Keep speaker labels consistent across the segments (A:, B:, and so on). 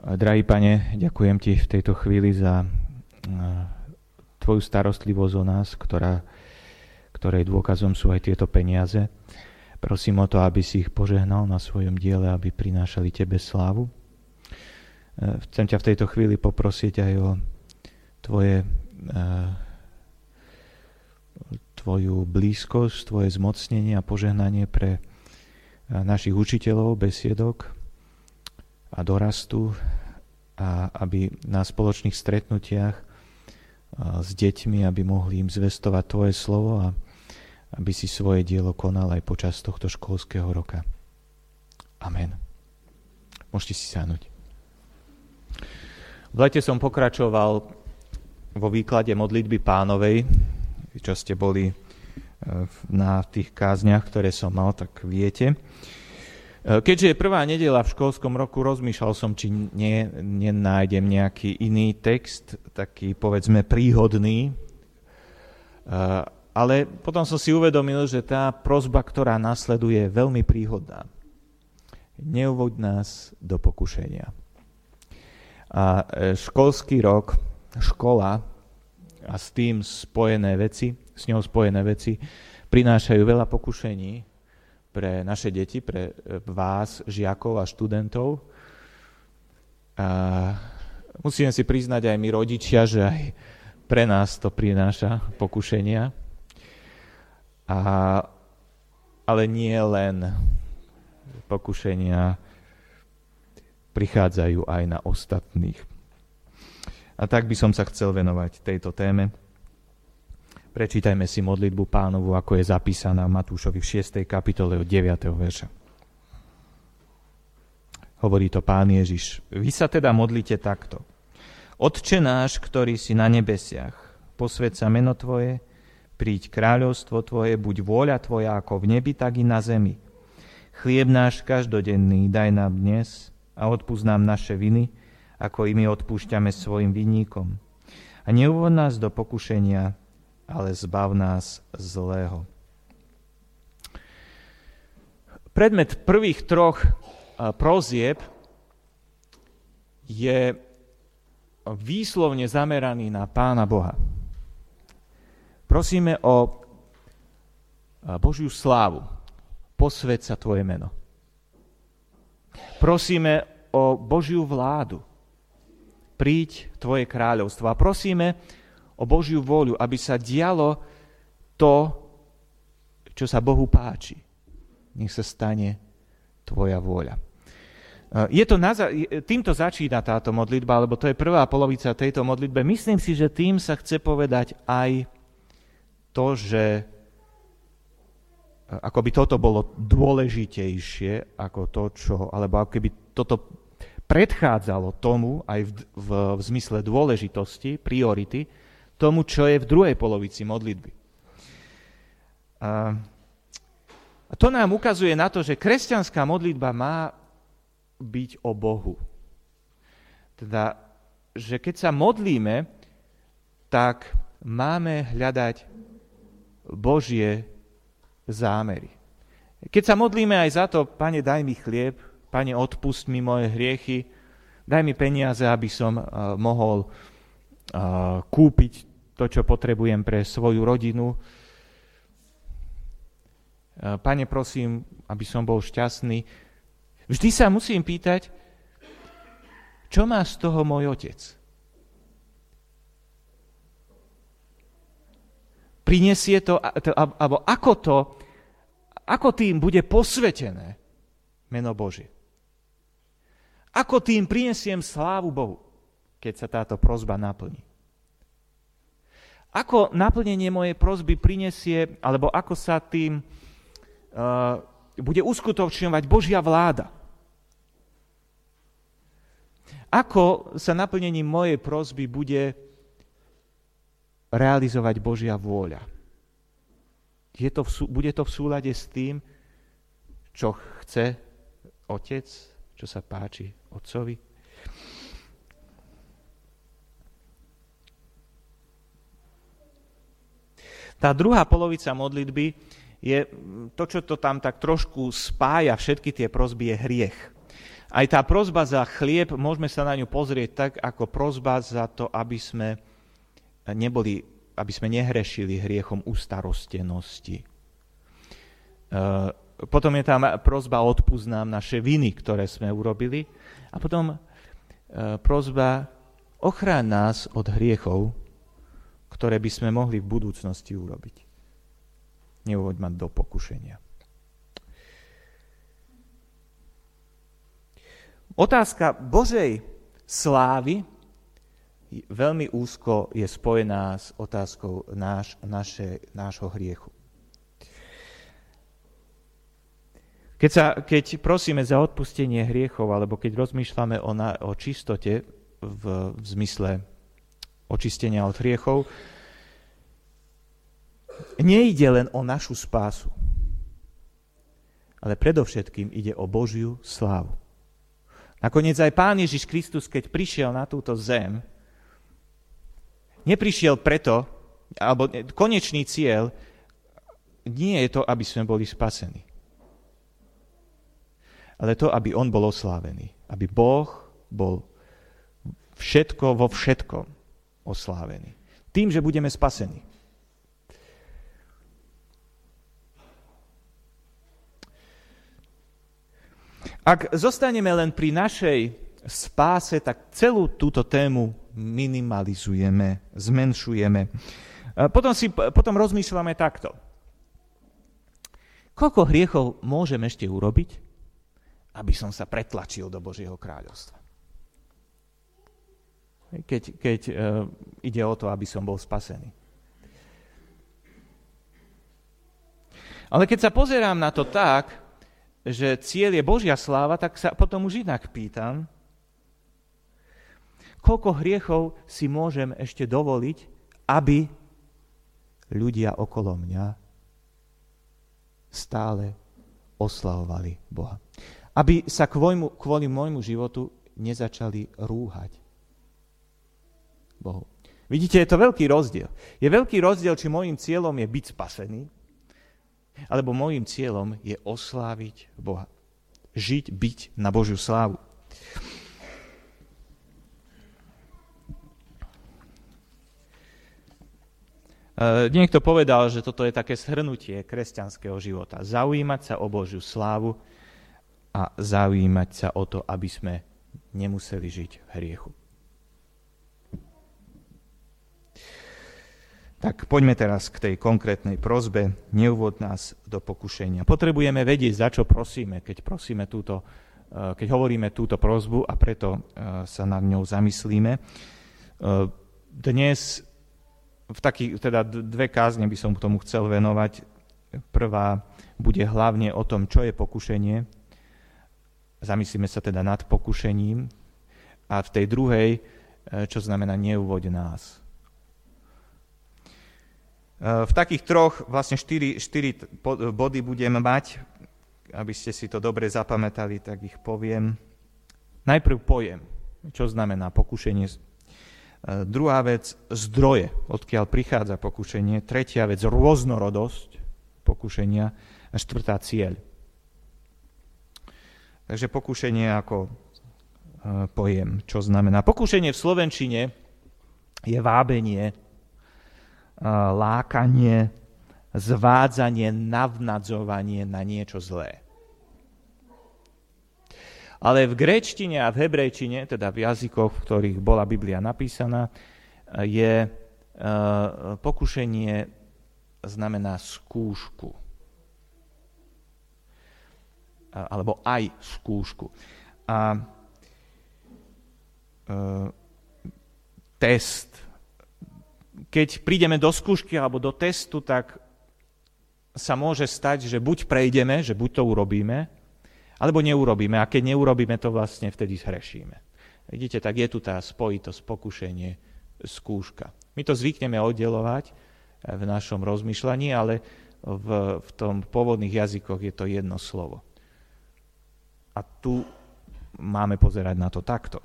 A: Drahý pane, ďakujem ti v tejto chvíli za tvoju starostlivosť o nás, ktorá, ktorej dôkazom sú aj tieto peniaze. Prosím o to, aby si ich požehnal na svojom diele, aby prinášali tebe slávu. Chcem ťa v tejto chvíli poprosiť aj o tvoje, tvoju blízkosť, tvoje zmocnenie a požehnanie pre našich učiteľov, besiedok a dorastu a aby na spoločných stretnutiach s deťmi, aby mohli im zvestovať Tvoje slovo a aby si svoje dielo konal aj počas tohto školského roka. Amen. Môžete si sánuť. V lete som pokračoval vo výklade modlitby pánovej, čo ste boli na tých kázniach, ktoré som mal, tak viete. E, keďže je prvá nedela v školskom roku, rozmýšľal som, či nie, nenájdem nejaký iný text, taký povedzme príhodný, e, ale potom som si uvedomil, že tá prozba, ktorá nasleduje, je veľmi príhodná. Neuvoď nás do pokušenia. A e, školský rok, škola a s tým spojené veci, s ňou spojené veci prinášajú veľa pokušení pre naše deti, pre e, vás, žiakov a študentov. A musíme si priznať aj my rodičia, že aj pre nás to prináša pokušenia. A, ale nie len pokušenia prichádzajú aj na ostatných. A tak by som sa chcel venovať tejto téme. Prečítajme si modlitbu pánovu, ako je zapísaná v Matúšovi v 6. kapitole od 9. verša. Hovorí to pán Ježiš. Vy sa teda modlite takto. Otče náš, ktorý si na nebesiach, posved sa meno Tvoje, príď kráľovstvo Tvoje, buď vôľa Tvoja ako v nebi, tak i na zemi. Chlieb náš každodenný daj nám dnes a odpúsť nám naše viny, ako i my odpúšťame svojim vinníkom. A neuvod nás do pokušenia, ale zbav nás zlého. Predmet prvých troch prozieb je výslovne zameraný na Pána Boha. Prosíme o Božiu slávu. Posved sa Tvoje meno. Prosíme o Božiu vládu. Príď Tvoje kráľovstvo. A prosíme o Božiu vôľu, aby sa dialo to, čo sa Bohu páči. Nech sa stane tvoja vôľa. Je to na, týmto začína táto modlitba, lebo to je prvá polovica tejto modlitbe. Myslím si, že tým sa chce povedať aj to, že ako by toto bolo dôležitejšie ako to, čo, alebo ako keby toto predchádzalo tomu aj v, v, v zmysle dôležitosti, priority, tomu, čo je v druhej polovici modlitby. A, to nám ukazuje na to, že kresťanská modlitba má byť o Bohu. Teda, že keď sa modlíme, tak máme hľadať Božie zámery. Keď sa modlíme aj za to, Pane, daj mi chlieb, Pane, odpust mi moje hriechy, daj mi peniaze, aby som uh, mohol uh, kúpiť to, čo potrebujem pre svoju rodinu. E, Pane, prosím, aby som bol šťastný. Vždy sa musím pýtať, čo má z toho môj otec? Prinesie to, alebo ako to, ako tým bude posvetené meno Božie? Ako tým prinesiem slávu Bohu, keď sa táto prozba naplní? Ako naplnenie mojej prozby prinesie, alebo ako sa tým uh, bude uskutočňovať Božia vláda? Ako sa naplnením mojej prozby bude realizovať Božia vôľa? Je to v, bude to v súlade s tým, čo chce Otec, čo sa páči Otcovi? Tá druhá polovica modlitby je to, čo to tam tak trošku spája všetky tie prosby, je hriech. aj tá prozba za chlieb, môžeme sa na ňu pozrieť tak, ako prozba za to, aby sme neboli, aby sme nehrešili hriechom ustarostenosti. E, potom je tam prozba odpúsť naše viny, ktoré sme urobili. A potom e, prozba ochráň nás od hriechov, ktoré by sme mohli v budúcnosti urobiť. Neuvoď ma do pokušenia. Otázka Božej slávy veľmi úzko je spojená s otázkou náš, naše, nášho hriechu. Keď, sa, keď prosíme za odpustenie hriechov, alebo keď rozmýšľame o, na, o čistote v, v zmysle očistenia od hriechov, nejde len o našu spásu, ale predovšetkým ide o Božiu slávu. Nakoniec aj Pán Ježiš Kristus, keď prišiel na túto zem, neprišiel preto, alebo konečný cieľ nie je to, aby sme boli spasení. Ale to, aby On bol oslávený. Aby Boh bol všetko vo všetkom oslávený. Tým, že budeme spasení. Ak zostaneme len pri našej spáse, tak celú túto tému minimalizujeme, zmenšujeme. Potom, si, potom rozmýšľame takto. Koľko hriechov môžem ešte urobiť, aby som sa pretlačil do Božieho kráľovstva? Keď, keď uh, ide o to, aby som bol spasený. Ale keď sa pozerám na to tak, že cieľ je Božia sláva, tak sa potom už inak pýtam, koľko hriechov si môžem ešte dovoliť, aby ľudia okolo mňa stále oslavovali Boha. Aby sa kvôli, kvôli môjmu životu nezačali rúhať Bohu. Vidíte, je to veľký rozdiel. Je veľký rozdiel, či môjim cieľom je byť spasený, alebo môjim cieľom je osláviť Boha. Žiť, byť na Božiu slávu. E, niekto povedal, že toto je také shrnutie kresťanského života. Zaujímať sa o Božiu slávu a zaujímať sa o to, aby sme nemuseli žiť v hriechu. Tak poďme teraz k tej konkrétnej prozbe. Neuvod nás do pokušenia. Potrebujeme vedieť, za čo prosíme, keď prosíme túto, eh, keď hovoríme túto prozbu a preto eh, sa nad ňou zamyslíme. Eh, dnes v takých, teda dve kázne by som k tomu chcel venovať. Prvá bude hlavne o tom, čo je pokušenie. Zamyslíme sa teda nad pokušením. A v tej druhej, čo znamená neuvoď nás v takých troch, vlastne štyri, štyri body budem mať, aby ste si to dobre zapamätali, tak ich poviem. Najprv pojem, čo znamená pokušenie. Eh, druhá vec, zdroje, odkiaľ prichádza pokušenie. Tretia vec, rôznorodosť pokušenia. A štvrtá, cieľ. Takže pokušenie ako eh, pojem, čo znamená. Pokušenie v Slovenčine je vábenie, lákanie, zvádzanie, navnadzovanie na niečo zlé. Ale v gréčtine a v hebrejčine, teda v jazykoch, v ktorých bola Biblia napísaná, je pokušenie znamená skúšku. Alebo aj skúšku. A test, keď prídeme do skúšky alebo do testu, tak sa môže stať, že buď prejdeme, že buď to urobíme, alebo neurobíme. A keď neurobíme, to vlastne vtedy zhrešíme. Vidíte, tak je tu tá spojitosť, pokušenie, skúška. My to zvykneme oddelovať v našom rozmýšľaní, ale v, v tom pôvodných jazykoch je to jedno slovo. A tu máme pozerať na to takto.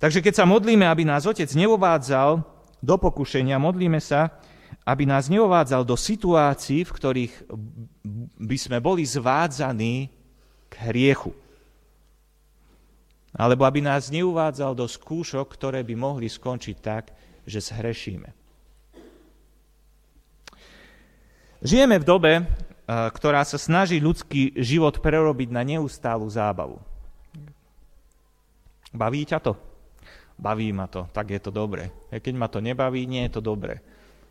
A: Takže keď sa modlíme, aby nás Otec neuvádzal do pokušenia, modlíme sa, aby nás neuvádzal do situácií, v ktorých by sme boli zvádzaní k hriechu. Alebo aby nás neuvádzal do skúšok, ktoré by mohli skončiť tak, že zhrešíme. Žijeme v dobe, eh, ktorá sa snaží ľudský život prerobiť na neustálu zábavu. Baví ťa to? Baví ma to, tak je to dobre. Keď ma to nebaví, nie je to dobre.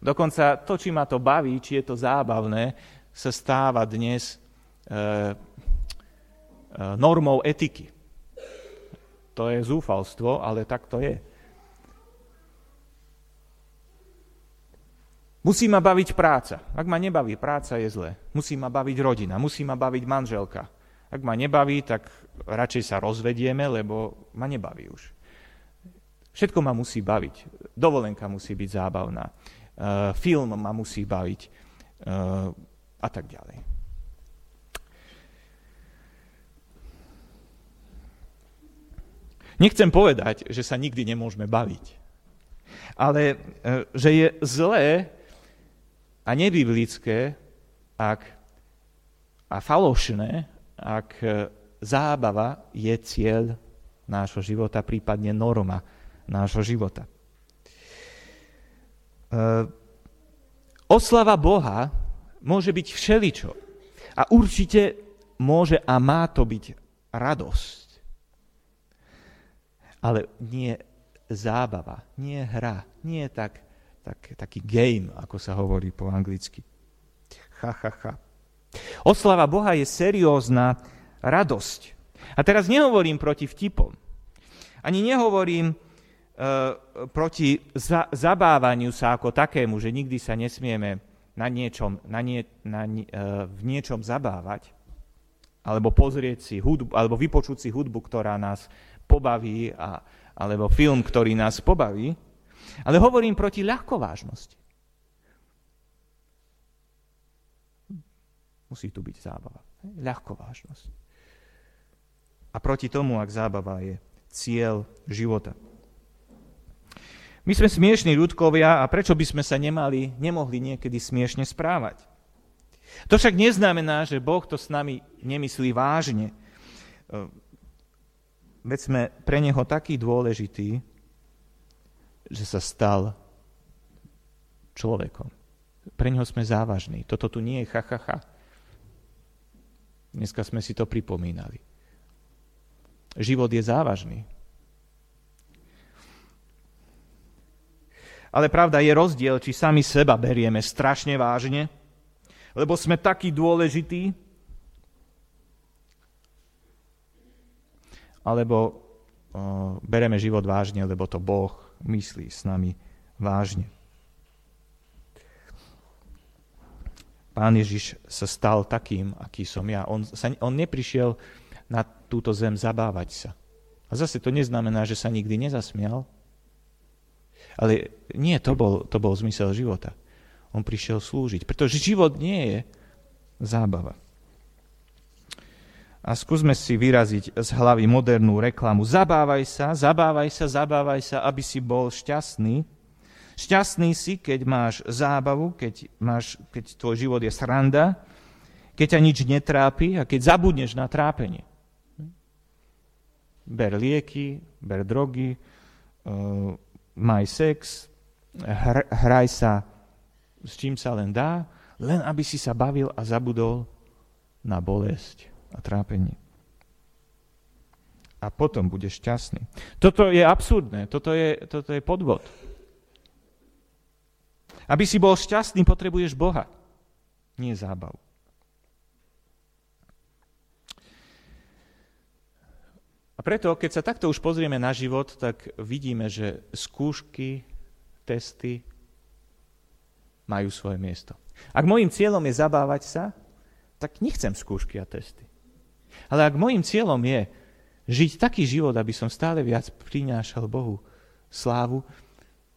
A: Dokonca to, či ma to baví, či je to zábavné, sa stáva dnes e, e, normou etiky. To je zúfalstvo, ale tak to je. Musí ma baviť práca. Ak ma nebaví práca, je zlé. Musí ma baviť rodina, musí ma baviť manželka. Ak ma nebaví, tak radšej sa rozvedieme, lebo ma nebaví už. Všetko ma musí baviť. Dovolenka musí byť zábavná. Uh, film ma musí baviť. Uh, a tak ďalej. Nechcem povedať, že sa nikdy nemôžeme baviť. Ale uh, že je zlé a nebiblické ak, a falošné, ak e, zábava je cieľ nášho života, prípadne norma nášho života. E, oslava Boha môže byť všeličo. A určite môže a má to byť radosť. Ale nie zábava, nie hra, nie tak tak, taký game, ako sa hovorí po anglicky. Ha, ha, ha. Oslava Boha je seriózna radosť. A teraz nehovorím proti vtipom. Ani nehovorím proti za, zabávaniu sa ako takému, že nikdy sa nesmieme na niečom, na nie, na, uh, v niečom zabávať, alebo pozrieť si hudbu, alebo vypočuť si hudbu, ktorá nás pobaví, a, alebo film, ktorý nás pobaví, ale hovorím proti ľahkovážnosti. Musí tu byť zábava. Ľahkovážnosť. A proti tomu, ak zábava je cieľ života. My sme smiešní ľudkovia a prečo by sme sa nemali, nemohli niekedy smiešne správať? To však neznamená, že Boh to s nami nemyslí vážne. Veď sme pre Neho taký dôležitý, že sa stal človekom. Pre neho sme závažní. Toto tu nie je ha. Dneska sme si to pripomínali. Život je závažný. Ale pravda je rozdiel, či sami seba berieme strašne vážne, lebo sme takí dôležití, alebo o, bereme život vážne, lebo to Boh myslí s nami vážne. Pán Ježiš sa stal takým, aký som ja. On, sa, on neprišiel na túto zem zabávať sa. A zase to neznamená, že sa nikdy nezasmial. Ale nie, to bol, to bol zmysel života. On prišiel slúžiť, pretože život nie je zábava. A skúsme si vyraziť z hlavy modernú reklamu. Zabávaj sa, zabávaj sa, zabávaj sa, aby si bol šťastný. Šťastný si, keď máš zábavu, keď, máš, keď tvoj život je sranda, keď ťa nič netrápi a keď zabudneš na trápenie. Ber lieky, ber drogy, uh, maj sex, hr, hraj sa s čím sa len dá, len aby si sa bavil a zabudol na bolesť a trápenie. A potom budeš šťastný. Toto je absurdné, toto je, toto je podvod. Aby si bol šťastný, potrebuješ Boha, nie zábavu. A preto, keď sa takto už pozrieme na život, tak vidíme, že skúšky, testy majú svoje miesto. Ak môjim cieľom je zabávať sa, tak nechcem skúšky a testy. Ale ak môjim cieľom je žiť taký život, aby som stále viac prinášal Bohu slávu,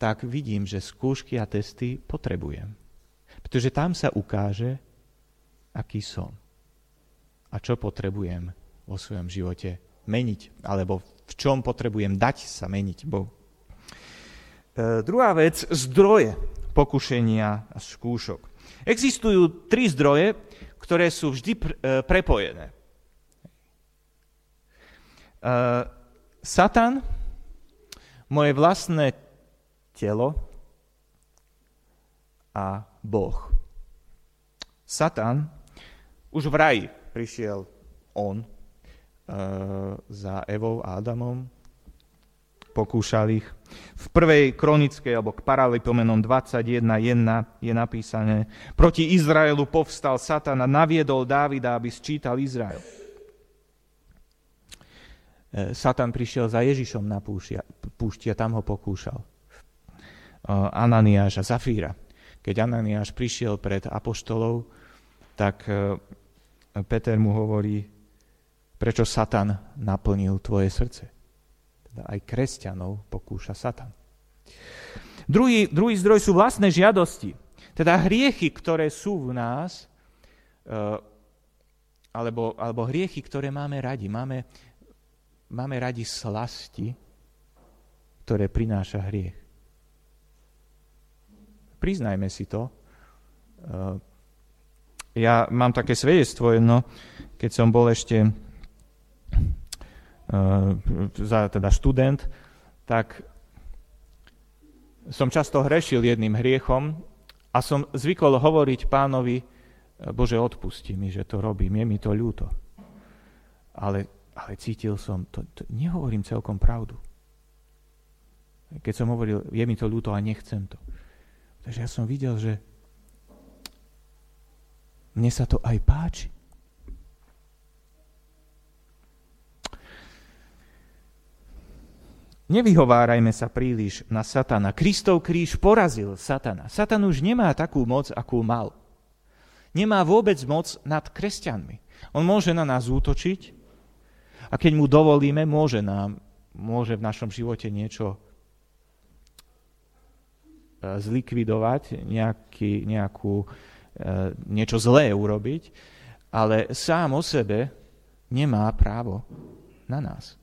A: tak vidím, že skúšky a testy potrebujem. Pretože tam sa ukáže, aký som a čo potrebujem vo svojom živote meniť, alebo v čom potrebujem dať sa meniť Bohu. E, druhá vec, zdroje pokušenia a skúšok. Existujú tri zdroje, ktoré sú vždy pre, e, prepojené. Eh, Satan, moje vlastné telo a Boh. Satan, už v raji prišiel on e, za Evou a Adamom, pokúšal ich. V prvej kronickej, alebo k paralipomenom 21.1 je napísané, proti Izraelu povstal Satan a naviedol Dávida, aby sčítal Izrael. E, Satan prišiel za Ježišom na púšti a tam ho pokúšal. E, Ananiáš a Zafíra. Keď Ananiáš prišiel pred apoštolov, tak e, Peter mu hovorí, prečo Satan naplnil tvoje srdce. Teda aj kresťanov pokúša Satan. Druhý, druhý zdroj sú vlastné žiadosti. Teda hriechy, ktoré sú v nás, alebo, alebo hriechy, ktoré máme radi. Máme, máme radi slasti, ktoré prináša hriech. Priznajme si to. Eh, ja mám také svedectvo jedno, keď som bol ešte eh, teda študent, tak som často hrešil jedným hriechom a som zvykol hovoriť pánovi, Bože, odpusti mi, že to robím, je mi to ľúto. Ale ale cítil som, to, to, nehovorím celkom pravdu. Keď som hovoril, je mi to ľúto a nechcem to. Takže ja som videl, že mne sa to aj páči. Nevyhovárajme sa príliš na Satana. Kristov kríž porazil Satana. Satan už nemá takú moc, akú mal. Nemá vôbec moc nad kresťanmi. On môže na nás útočiť, a keď mu dovolíme, môže nám, môže v našom živote niečo e, zlikvidovať, nejaký, nejakú, e, niečo zlé urobiť, ale sám o sebe nemá právo na nás.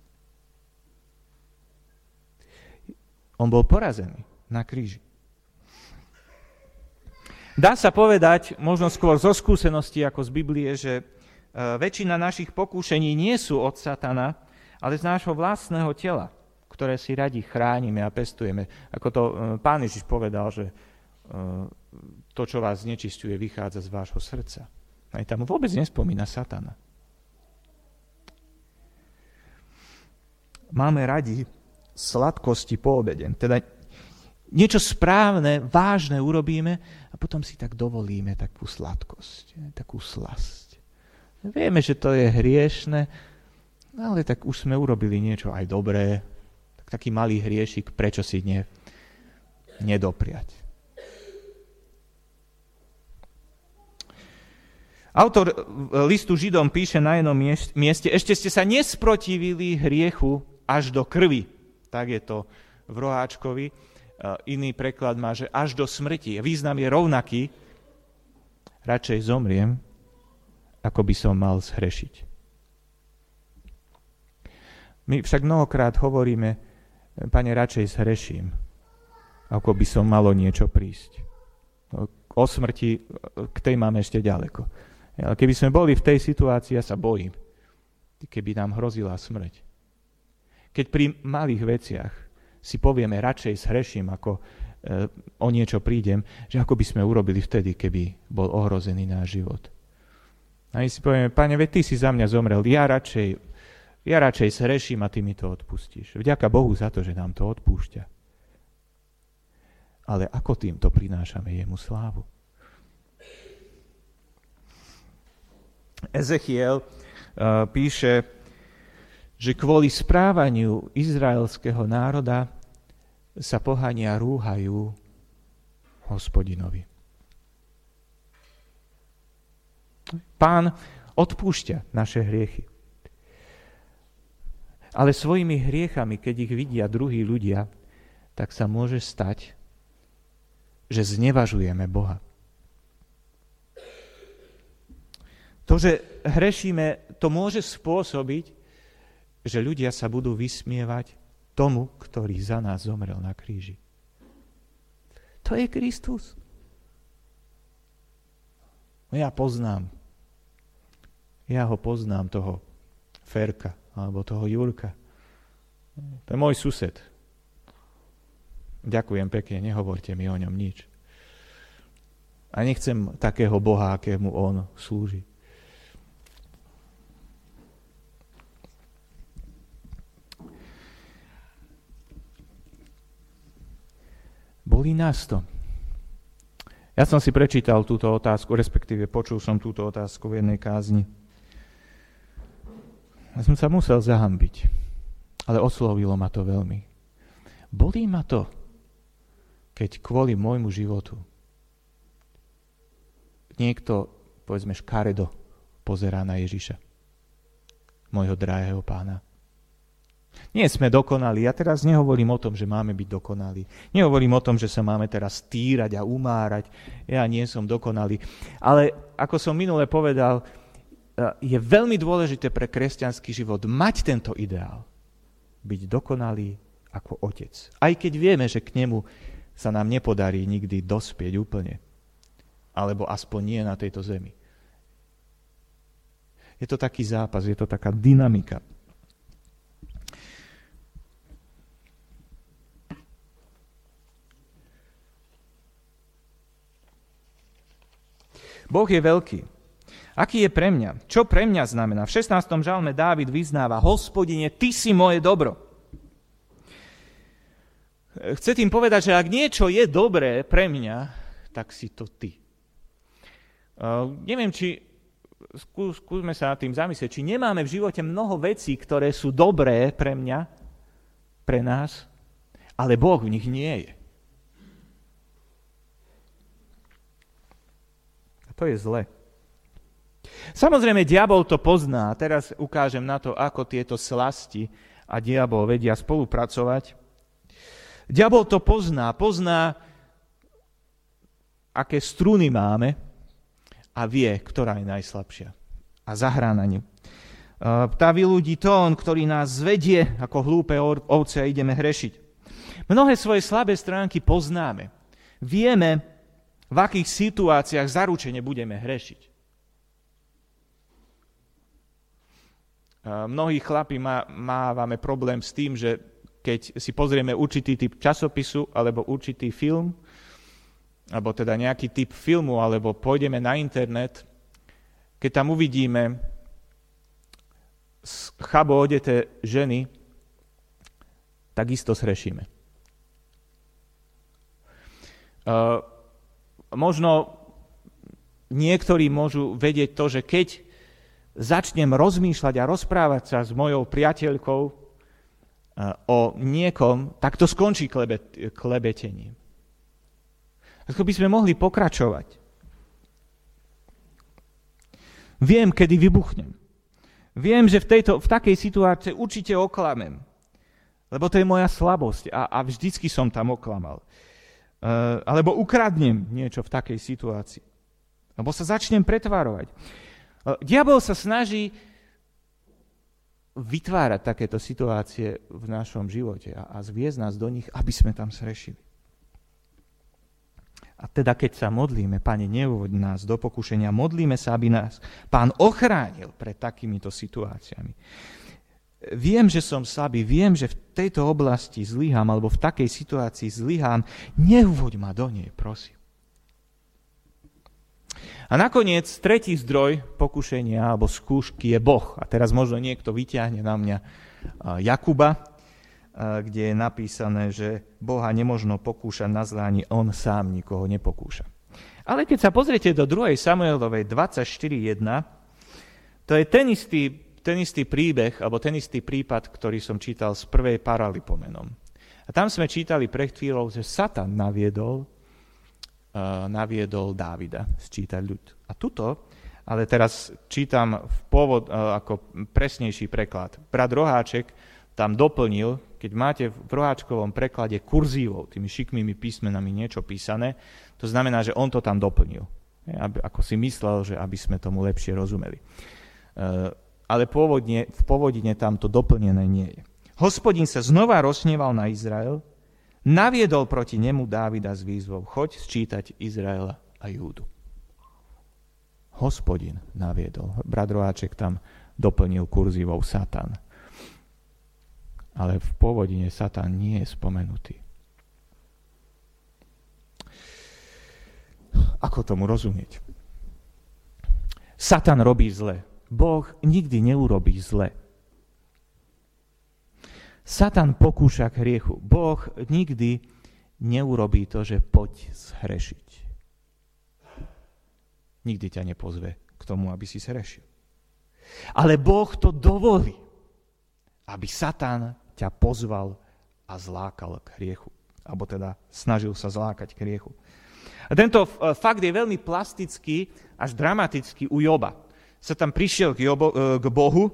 A: On bol porazený na kríži. Dá sa povedať, možno skôr zo skúsenosti ako z Biblie, že E, väčšina našich pokúšení nie sú od satana, ale z nášho vlastného tela, ktoré si radi chránime a pestujeme. Ako to e, pán Ježiš povedal, že e, to, čo vás znečistuje, vychádza z vášho srdca. Aj tam vôbec nespomína satana. Máme radi sladkosti po obede. Teda niečo správne, vážne urobíme a potom si tak dovolíme takú sladkosť, takú slasť. Vieme, že to je hriešne, ale tak už sme urobili niečo aj dobré. Tak taký malý hriešik, prečo si ne, nedopriať. Autor listu Židom píše na jednom mieste, ešte ste sa nesprotivili hriechu až do krvi. Tak je to v Roháčkovi. Iný preklad má, že až do smrti. Význam je rovnaký. Radšej zomriem, ako by som mal zhrešiť. My však mnohokrát hovoríme, pane, radšej zhreším, ako by som malo niečo prísť. O smrti, k tej máme ešte ďaleko. Ale keby sme boli v tej situácii, ja sa bojím, keby nám hrozila smrť. Keď pri malých veciach si povieme, radšej zhreším, ako e, o niečo prídem, že ako by sme urobili vtedy, keby bol ohrozený náš život. A my si povieme, pane, veď ty si za mňa zomrel, ja radšej, ja radšej sreším a ty mi to odpustíš. Vďaka Bohu za to, že nám to odpúšťa. Ale ako týmto prinášame jemu slávu? Ezechiel uh, píše, že kvôli správaniu izraelského národa sa pohania rúhajú hospodinovi. Pán odpúšťa naše hriechy. Ale svojimi hriechami, keď ich vidia druhí ľudia, tak sa môže stať, že znevažujeme Boha. To, že hrešíme, to môže spôsobiť, že ľudia sa budú vysmievať tomu, ktorý za nás zomrel na kríži. To je Kristus. Ja poznám ja ho poznám, toho Ferka alebo toho Jurka. To je môj sused. Ďakujem pekne, nehovorte mi o ňom nič. A nechcem takého Boha, akému on slúži. Bolí nás to. Ja som si prečítal túto otázku, respektíve počul som túto otázku v jednej kázni. Ja som sa musel zahambiť, ale oslovilo ma to veľmi. Bolí ma to, keď kvôli môjmu životu niekto, povedzme škaredo, pozerá na Ježiša, môjho drahého pána. Nie sme dokonali. Ja teraz nehovorím o tom, že máme byť dokonali. Nehovorím o tom, že sa máme teraz týrať a umárať. Ja nie som dokonalý. Ale ako som minule povedal, e, je veľmi dôležité pre kresťanský život mať tento ideál. Byť dokonalý ako otec. Aj keď vieme, že k nemu sa nám nepodarí nikdy dospieť úplne. Alebo aspoň nie na tejto zemi. Je to taký zápas, je to taká dynamika. Boh je veľký. Aký je pre mňa? Čo pre mňa znamená? V 16. žalme Dávid vyznáva, hospodine, ty si moje dobro. Chce tým povedať, že ak niečo je dobré pre mňa, tak si to ty. Uh, neviem, či skú, skúsme sa nad tým zamyslieť, či nemáme v živote mnoho vecí, ktoré sú dobré pre mňa, pre nás, ale Boh v nich nie je. To je zle. Samozrejme, diabol to pozná. Teraz ukážem na to, ako tieto slasti a diabol vedia spolupracovať. Diabol to pozná. Pozná, aké struny máme a vie, ktorá je najslabšia. A zahrá na ňu. Tá vyľudí tón, ktorý nás zvedie ako hlúpe ovce a ideme hrešiť. Mnohé svoje slabé stránky poznáme. Vieme, v akých situáciách zaručene budeme hrešiť. Mnohí chlapi má, mávame problém s tým, že keď si pozrieme určitý typ časopisu alebo určitý film, alebo teda nejaký typ filmu, alebo pôjdeme na internet, keď tam uvidíme chabo odeté ženy, takisto srešíme. Uh, možno niektorí môžu vedieť to, že keď začnem rozmýšľať a rozprávať sa s mojou priateľkou eh, o niekom, tak to skončí klebet, klebetením. Ako by sme mohli pokračovať. Viem, kedy vybuchnem. Viem, že v, tejto, v takej situácii určite oklamem. Lebo to je moja slabosť a, a vždycky som tam oklamal. Eh, alebo ukradnem niečo v takej situácii. Alebo sa začnem pretvárovať. Eh, diabol sa snaží vytvárať takéto situácie v našom živote a, a zviezť nás do nich, aby sme tam srešili. A teda keď sa modlíme, Pane, neuvoď nás do pokušenia, modlíme sa, aby nás Pán ochránil pred takýmito situáciami. Viem, že som slabý, viem, že v tejto oblasti zlyhám, alebo v takej situácii zlyhám, neuvoď ma do nej, prosím. A nakoniec tretí zdroj pokušenia alebo skúšky je Boh. A teraz možno niekto vyťahne na mňa Jakuba, kde je napísané, že Boha nemožno pokúšať na zlá, ani on sám nikoho nepokúša. Ale keď sa pozriete do 2. Samuelovej 24.1, to je ten istý ten istý príbeh, alebo ten istý prípad, ktorý som čítal z prvej paralipomenom. A tam sme čítali pre chvíľou, že Satan naviedol, uh, naviedol Dávida sčítať ľud. A tuto, ale teraz čítam v pôvod, uh, ako presnejší preklad. Brat Roháček tam doplnil, keď máte v roháčkovom preklade kurzívou, tými šikmými písmenami niečo písané, to znamená, že on to tam doplnil. Aby, ako si myslel, že aby sme tomu lepšie rozumeli. Ale pôvodne, v pôvodine tam to doplnené nie je. Hospodin sa znova rozsneval na Izrael, naviedol proti nemu Dávida s výzvou, choď sčítať Izraela a Júdu. Hospodin naviedol. Brat Roáček tam doplnil kurzívou Satan. ale v pôvodine Satan nie je spomenutý. Ako tomu rozumieť? Satan robí zle. Boh nikdy neurobí zle. Satan pokúša k hriechu. Boh nikdy neurobí to, že poď zhrešiť. Nikdy ťa nepozve k tomu, aby si zhrešil. Ale Boh to dovolí, aby Satan ťa pozval a zlákal k hriechu. Alebo teda snažil sa zlákať k hriechu. A tento e, fakt je veľmi plastický až dramatický u Joba. Sa tam prišiel k, Jobo, e, k Bohu,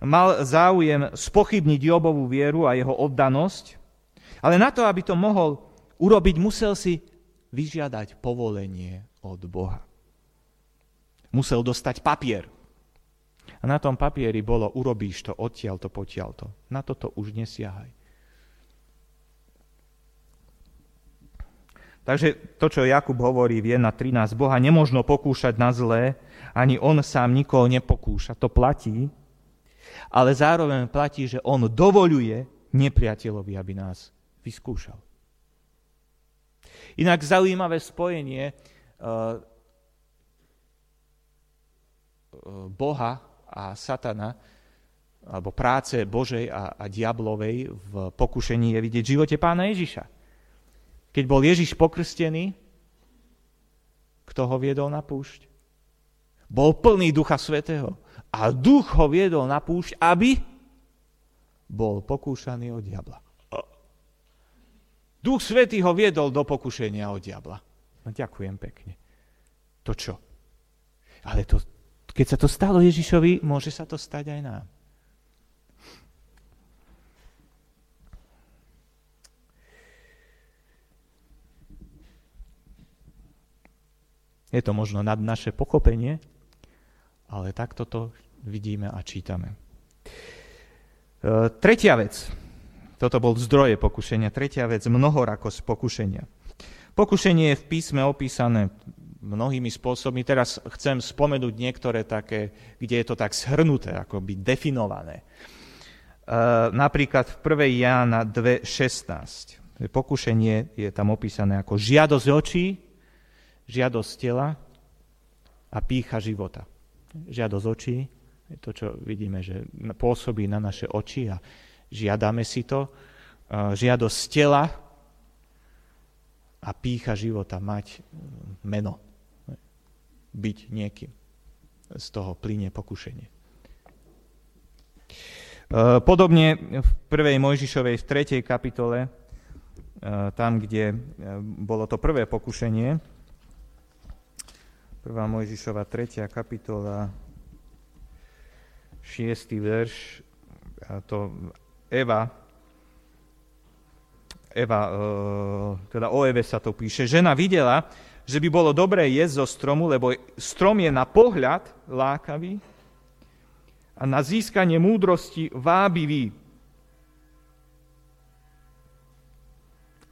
A: mal záujem spochybniť Jobovú vieru a jeho oddanosť, ale na to, aby to mohol urobiť, musel si vyžiadať povolenie od Boha. Musel dostať papier. A na tom papieri bolo, urobíš to, odtiaľ to, potiaľ to. Na toto už nesiahaj. Takže to, čo Jakub hovorí v 1.13, Boha nemožno pokúšať na zlé, ani on sám nikoho nepokúša. To platí, ale zároveň platí, že on dovoluje nepriateľovi, aby nás vyskúšal. Inak zaujímavé spojenie uh, Boha a Satana, alebo práce Božej a, a diablovej v pokušení je vidieť v živote pána Ježiša. Keď bol Ježiš pokrstený, kto ho viedol na púšť? Bol plný Ducha Svetého. A duch ho viedol na púšť, aby bol pokúšaný od diabla. Duch Svetý ho viedol do pokušenia od diabla. No, ďakujem pekne. To čo? Ale to, keď sa to stalo Ježišovi, môže sa to stať aj nám. Je to možno nad naše pochopenie, ale takto to vidíme a čítame. E, tretia vec. Toto bol zdroje pokušenia. Tretia vec, mnohorakosť pokušenia. Pokušenie je v písme opísané mnohými spôsobmi. Teraz chcem spomenúť niektoré také, kde je to tak shrnuté, akoby definované. E, napríklad v 1. Jána 2.16. Pokušenie je tam opísané ako žiadosť očí, žiadosť tela a pícha života žiadosť očí, to, čo vidíme, že pôsobí na naše oči a žiadame si to, žiadosť tela a pícha života mať meno, byť niekým. Z toho plyne pokušenie. Podobne v 1. Mojžišovej v 3. kapitole, tam, kde bolo to prvé pokušenie, 1. Mojžišova 3. kapitola, 6. verš, a to Eva, Eva, e, teda o Eve sa to píše, žena videla, že by bolo dobré jesť zo stromu, lebo strom je na pohľad lákavý a na získanie múdrosti vábivý.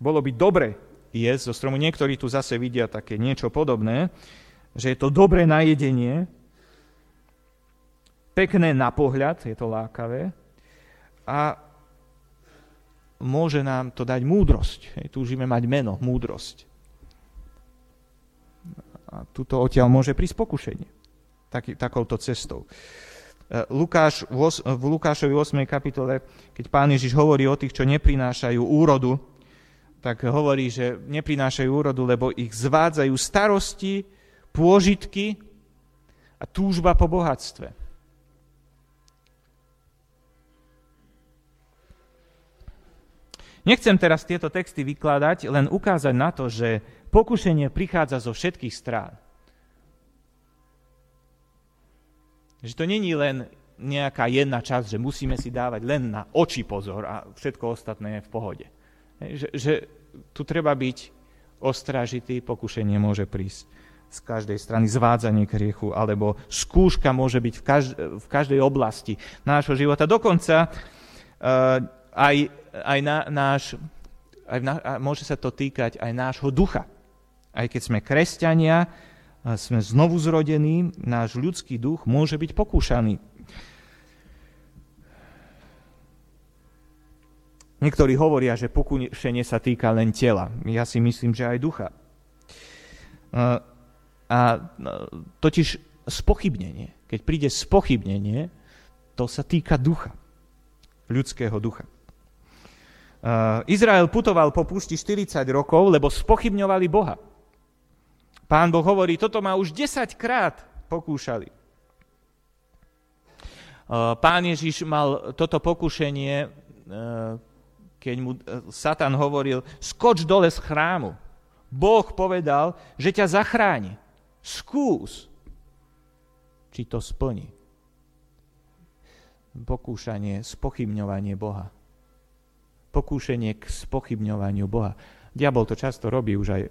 A: Bolo by dobre jesť zo stromu. Niektorí tu zase vidia také niečo podobné že je to dobré na jedenie, pekné na pohľad, je to lákavé, a môže nám to dať múdrosť. Hej, túžime mať meno, múdrosť. A tuto odtiaľ môže prísť pokušenie. Taký, takouto cestou. E, Lukáš, v Lukášovi 8. kapitole, keď pán Ježiš hovorí o tých, čo neprinášajú úrodu, tak hovorí, že neprinášajú úrodu, lebo ich zvádzajú starosti, pôžitky a túžba po bohatstve. Nechcem teraz tieto texty vykladať, len ukázať na to, že pokušenie prichádza zo všetkých strán. Že to není len nejaká jedna časť, že musíme si dávať len na oči pozor a všetko ostatné je v pohode. Že, že tu treba byť ostražitý, pokušenie môže prísť z každej strany zvádzanie k hriechu, alebo skúška môže byť v, každ- v každej oblasti nášho života. Dokonca uh, aj, aj na, náš, aj na, môže sa to týkať aj nášho ducha. Aj keď sme kresťania, sme znovu zrodení, náš ľudský duch môže byť pokúšaný. Niektorí hovoria, že pokúšenie sa týka len tela. Ja si myslím, že aj ducha. A totiž spochybnenie. Keď príde spochybnenie, to sa týka ducha. Ľudského ducha. Izrael putoval po púšti 40 rokov, lebo spochybňovali Boha. Pán Boh hovorí, toto ma už 10 krát pokúšali. Pán Ježiš mal toto pokušenie, keď mu Satan hovoril, skoč dole z chrámu. Boh povedal, že ťa zachráni. Skús, či to splní. Pokúšanie, spochybňovanie Boha pokúšenie k spochybňovaniu Boha. Diabol to často robí, už aj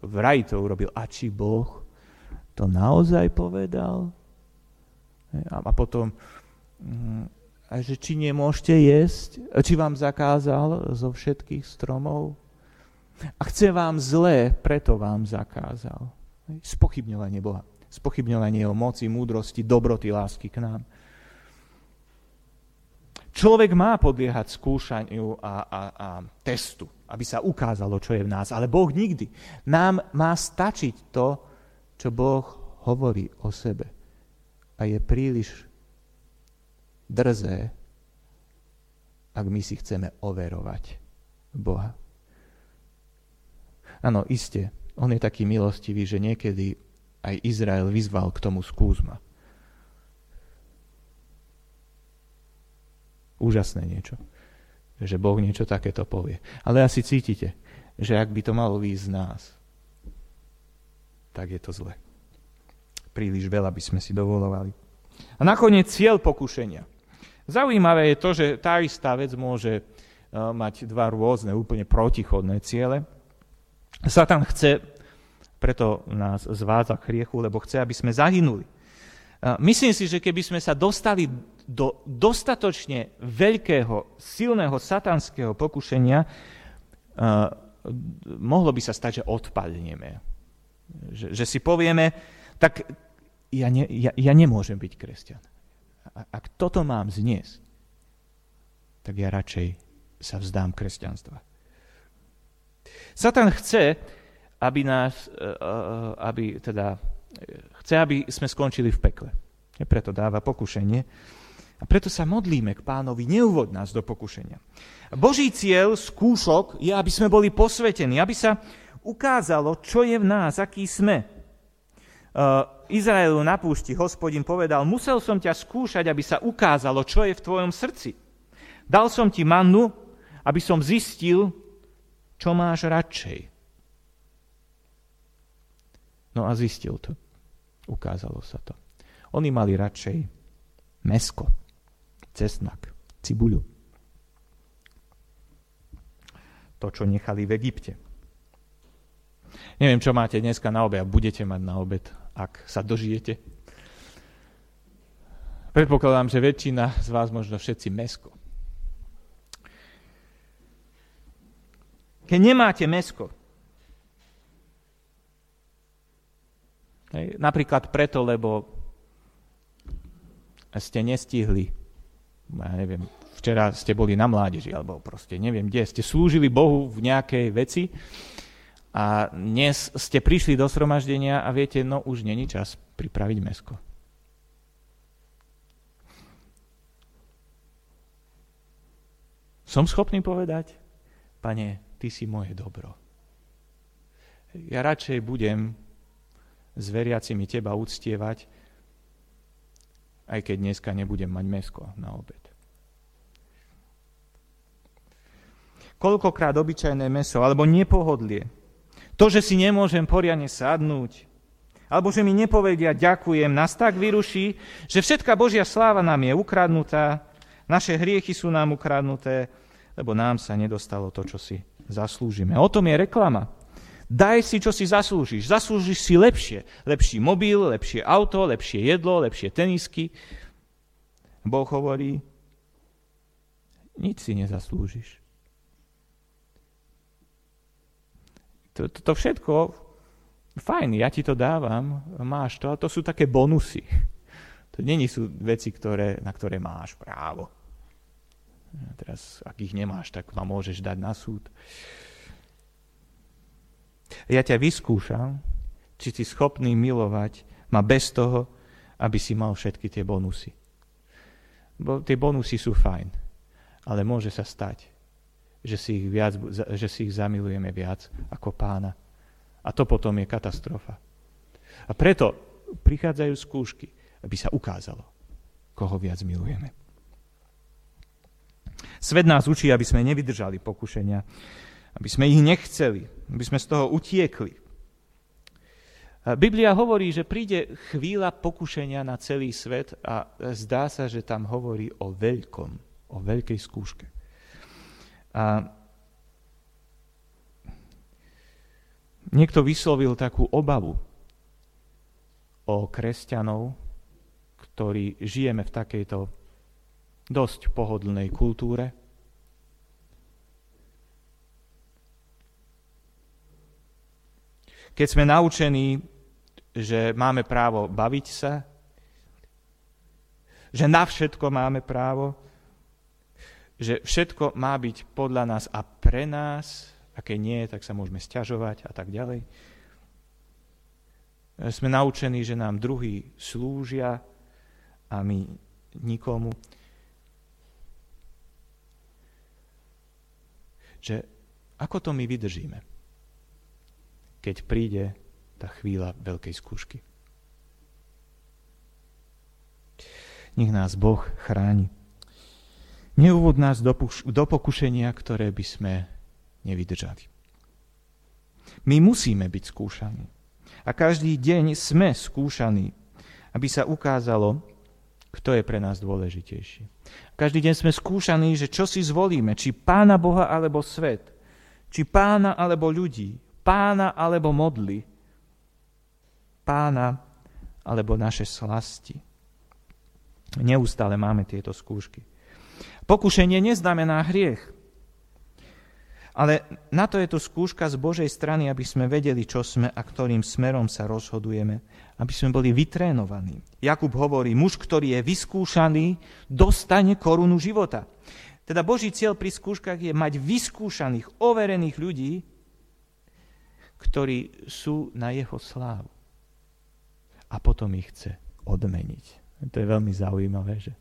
A: v raji to urobil. A či Boh to naozaj povedal? A potom, mm, a že či nemôžete jesť, či vám zakázal zo všetkých stromov? A chce vám zlé, preto vám zakázal. Spochybňovanie Boha. Spochybňovanie jeho moci, múdrosti, dobroty, lásky k nám. Človek má podliehať skúšaniu a, a, a testu, aby sa ukázalo, čo je v nás. Ale Boh nikdy. Nám má stačiť to, čo Boh hovorí o sebe. A je príliš drzé, ak my si chceme overovať Boha. Áno, iste, on je taký milostivý, že niekedy aj Izrael vyzval k tomu skúsma. Úžasné niečo. Že Boh niečo takéto povie. Ale asi cítite, že ak by to malo výjsť z nás, tak je to zle. Príliš veľa by sme si dovolovali. A nakoniec cieľ pokušenia. Zaujímavé je to, že tá istá vec môže e, mať dva rôzne, úplne protichodné ciele. Satan chce, preto nás zvádza k hriechu, lebo chce, aby sme zahynuli. Myslím si, že keby sme sa dostali do dostatočne veľkého, silného satanského pokušenia, mohlo by sa stať, že odpadneme. Že, že si povieme, tak ja, ne, ja, ja nemôžem byť kresťan. Ak toto mám zniesť, tak ja radšej sa vzdám kresťanstva. Satan chce, aby nás, e, e, aby teda chce, aby sme skončili v pekle. Preto dáva pokušenie. A preto sa modlíme k pánovi, neuvod nás do pokušenia. Boží cieľ, skúšok, je, aby sme boli posvetení, aby sa ukázalo, čo je v nás, aký sme. Izraelu na púšti hospodin povedal, musel som ťa skúšať, aby sa ukázalo, čo je v tvojom srdci. Dal som ti mannu, aby som zistil, čo máš radšej. No a zistil to. Ukázalo sa to. Oni mali radšej mesko, cesnak, cibuľu. To, čo nechali v Egypte. Neviem, čo máte dneska na obed a budete mať na obed, ak sa dožijete. Predpokladám, že väčšina z vás, možno všetci, mesko. Keď nemáte mesko, Hej. Napríklad preto, lebo ste nestihli, ja neviem, včera ste boli na mládeži, alebo proste neviem kde, ste slúžili Bohu v nejakej veci a dnes ste prišli do sromaždenia a viete, no už není čas pripraviť mesko. Som schopný povedať, pane, ty si moje dobro. Ja radšej budem s veriacimi teba uctievať, aj keď dneska nebudem mať mesko na obed. Koľkokrát obyčajné meso, alebo nepohodlie, to, že si nemôžem poriadne sadnúť, alebo že mi nepovedia ďakujem, nás tak vyruší, že všetká Božia sláva nám je ukradnutá, naše hriechy sú nám ukradnuté, lebo nám sa nedostalo to, čo si zaslúžime. O tom je reklama. Daj si, čo si zaslúžiš. Zaslúžiš si lepšie. Lepší mobil, lepšie auto, lepšie jedlo, lepšie tenisky. Boh hovorí, nič si nezaslúžiš. To, to, všetko, fajn, ja ti to dávam, máš to, ale to sú také bonusy. To není sú veci, ktoré, na ktoré máš právo. Teraz, ak ich nemáš, tak ma môžeš dať na súd. Ja ťa vyskúšam, či si schopný milovať ma bez toho, aby si mal všetky tie bonusy. Bo tie bonusy sú fajn, ale môže sa stať, že si ich, viac, že si ich zamilujeme viac ako pána. A to potom je katastrofa. A preto prichádzajú skúšky, aby sa ukázalo, koho viac milujeme. Svet nás učí, aby sme nevydržali pokušenia, aby sme ich nechceli, aby sme z toho utiekli. Biblia hovorí, že príde chvíľa pokušenia na celý svet a zdá sa, že tam hovorí o veľkom, o veľkej skúške. A niekto vyslovil takú obavu o kresťanov, ktorí žijeme v takejto dosť pohodlnej kultúre. Keď sme naučení, že máme právo baviť sa, že na všetko máme právo, že všetko má byť podľa nás a pre nás, a keď nie, tak sa môžeme stiažovať a tak ďalej. Sme naučení, že nám druhí slúžia a my nikomu. Že ako to my vydržíme, keď príde tá chvíľa veľkej skúšky. Nech nás Boh chráni. Neuvod nás do, do pokušenia, ktoré by sme nevydržali. My musíme byť skúšaní. A každý deň sme skúšaní, aby sa ukázalo, kto je pre nás dôležitejší. Každý deň sme skúšaní, že čo si zvolíme, či pána Boha alebo svet, či pána alebo ľudí, pána alebo modly, pána alebo naše slasti. Neustále máme tieto skúšky. Pokušenie neznamená hriech. Ale na to je tu skúška z Božej strany, aby sme vedeli, čo sme a ktorým smerom sa rozhodujeme, aby sme boli vytrénovaní. Jakub hovorí, muž, ktorý je vyskúšaný, dostane korunu života. Teda Boží cieľ pri skúškach je mať vyskúšaných, overených ľudí, ktorí sú na jeho slávu. A potom ich chce odmeniť. To je veľmi zaujímavé, že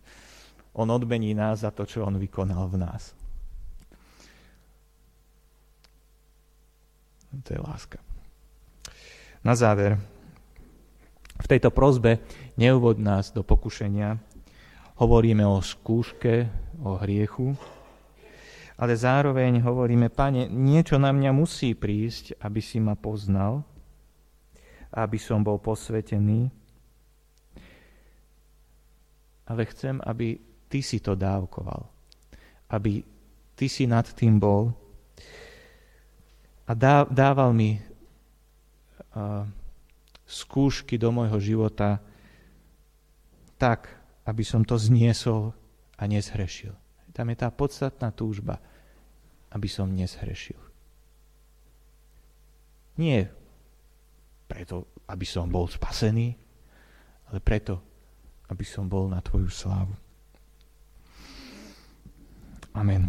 A: on odmení nás za to, čo on vykonal v nás. To je láska. Na záver, v tejto prozbe neuvod nás do pokušenia. Hovoríme o skúške, o hriechu, ale zároveň hovoríme, pane, niečo na mňa musí prísť, aby si ma poznal, aby som bol posvetený, ale chcem, aby ty si to dávkoval. Aby ty si nad tým bol a dával mi uh, skúšky do môjho života tak, aby som to zniesol a nezhrešil. Tam je tá podstatná túžba, aby som nezhrešil. Nie preto, aby som bol spasený, ale preto, aby som bol na Tvoju slávu. Amen.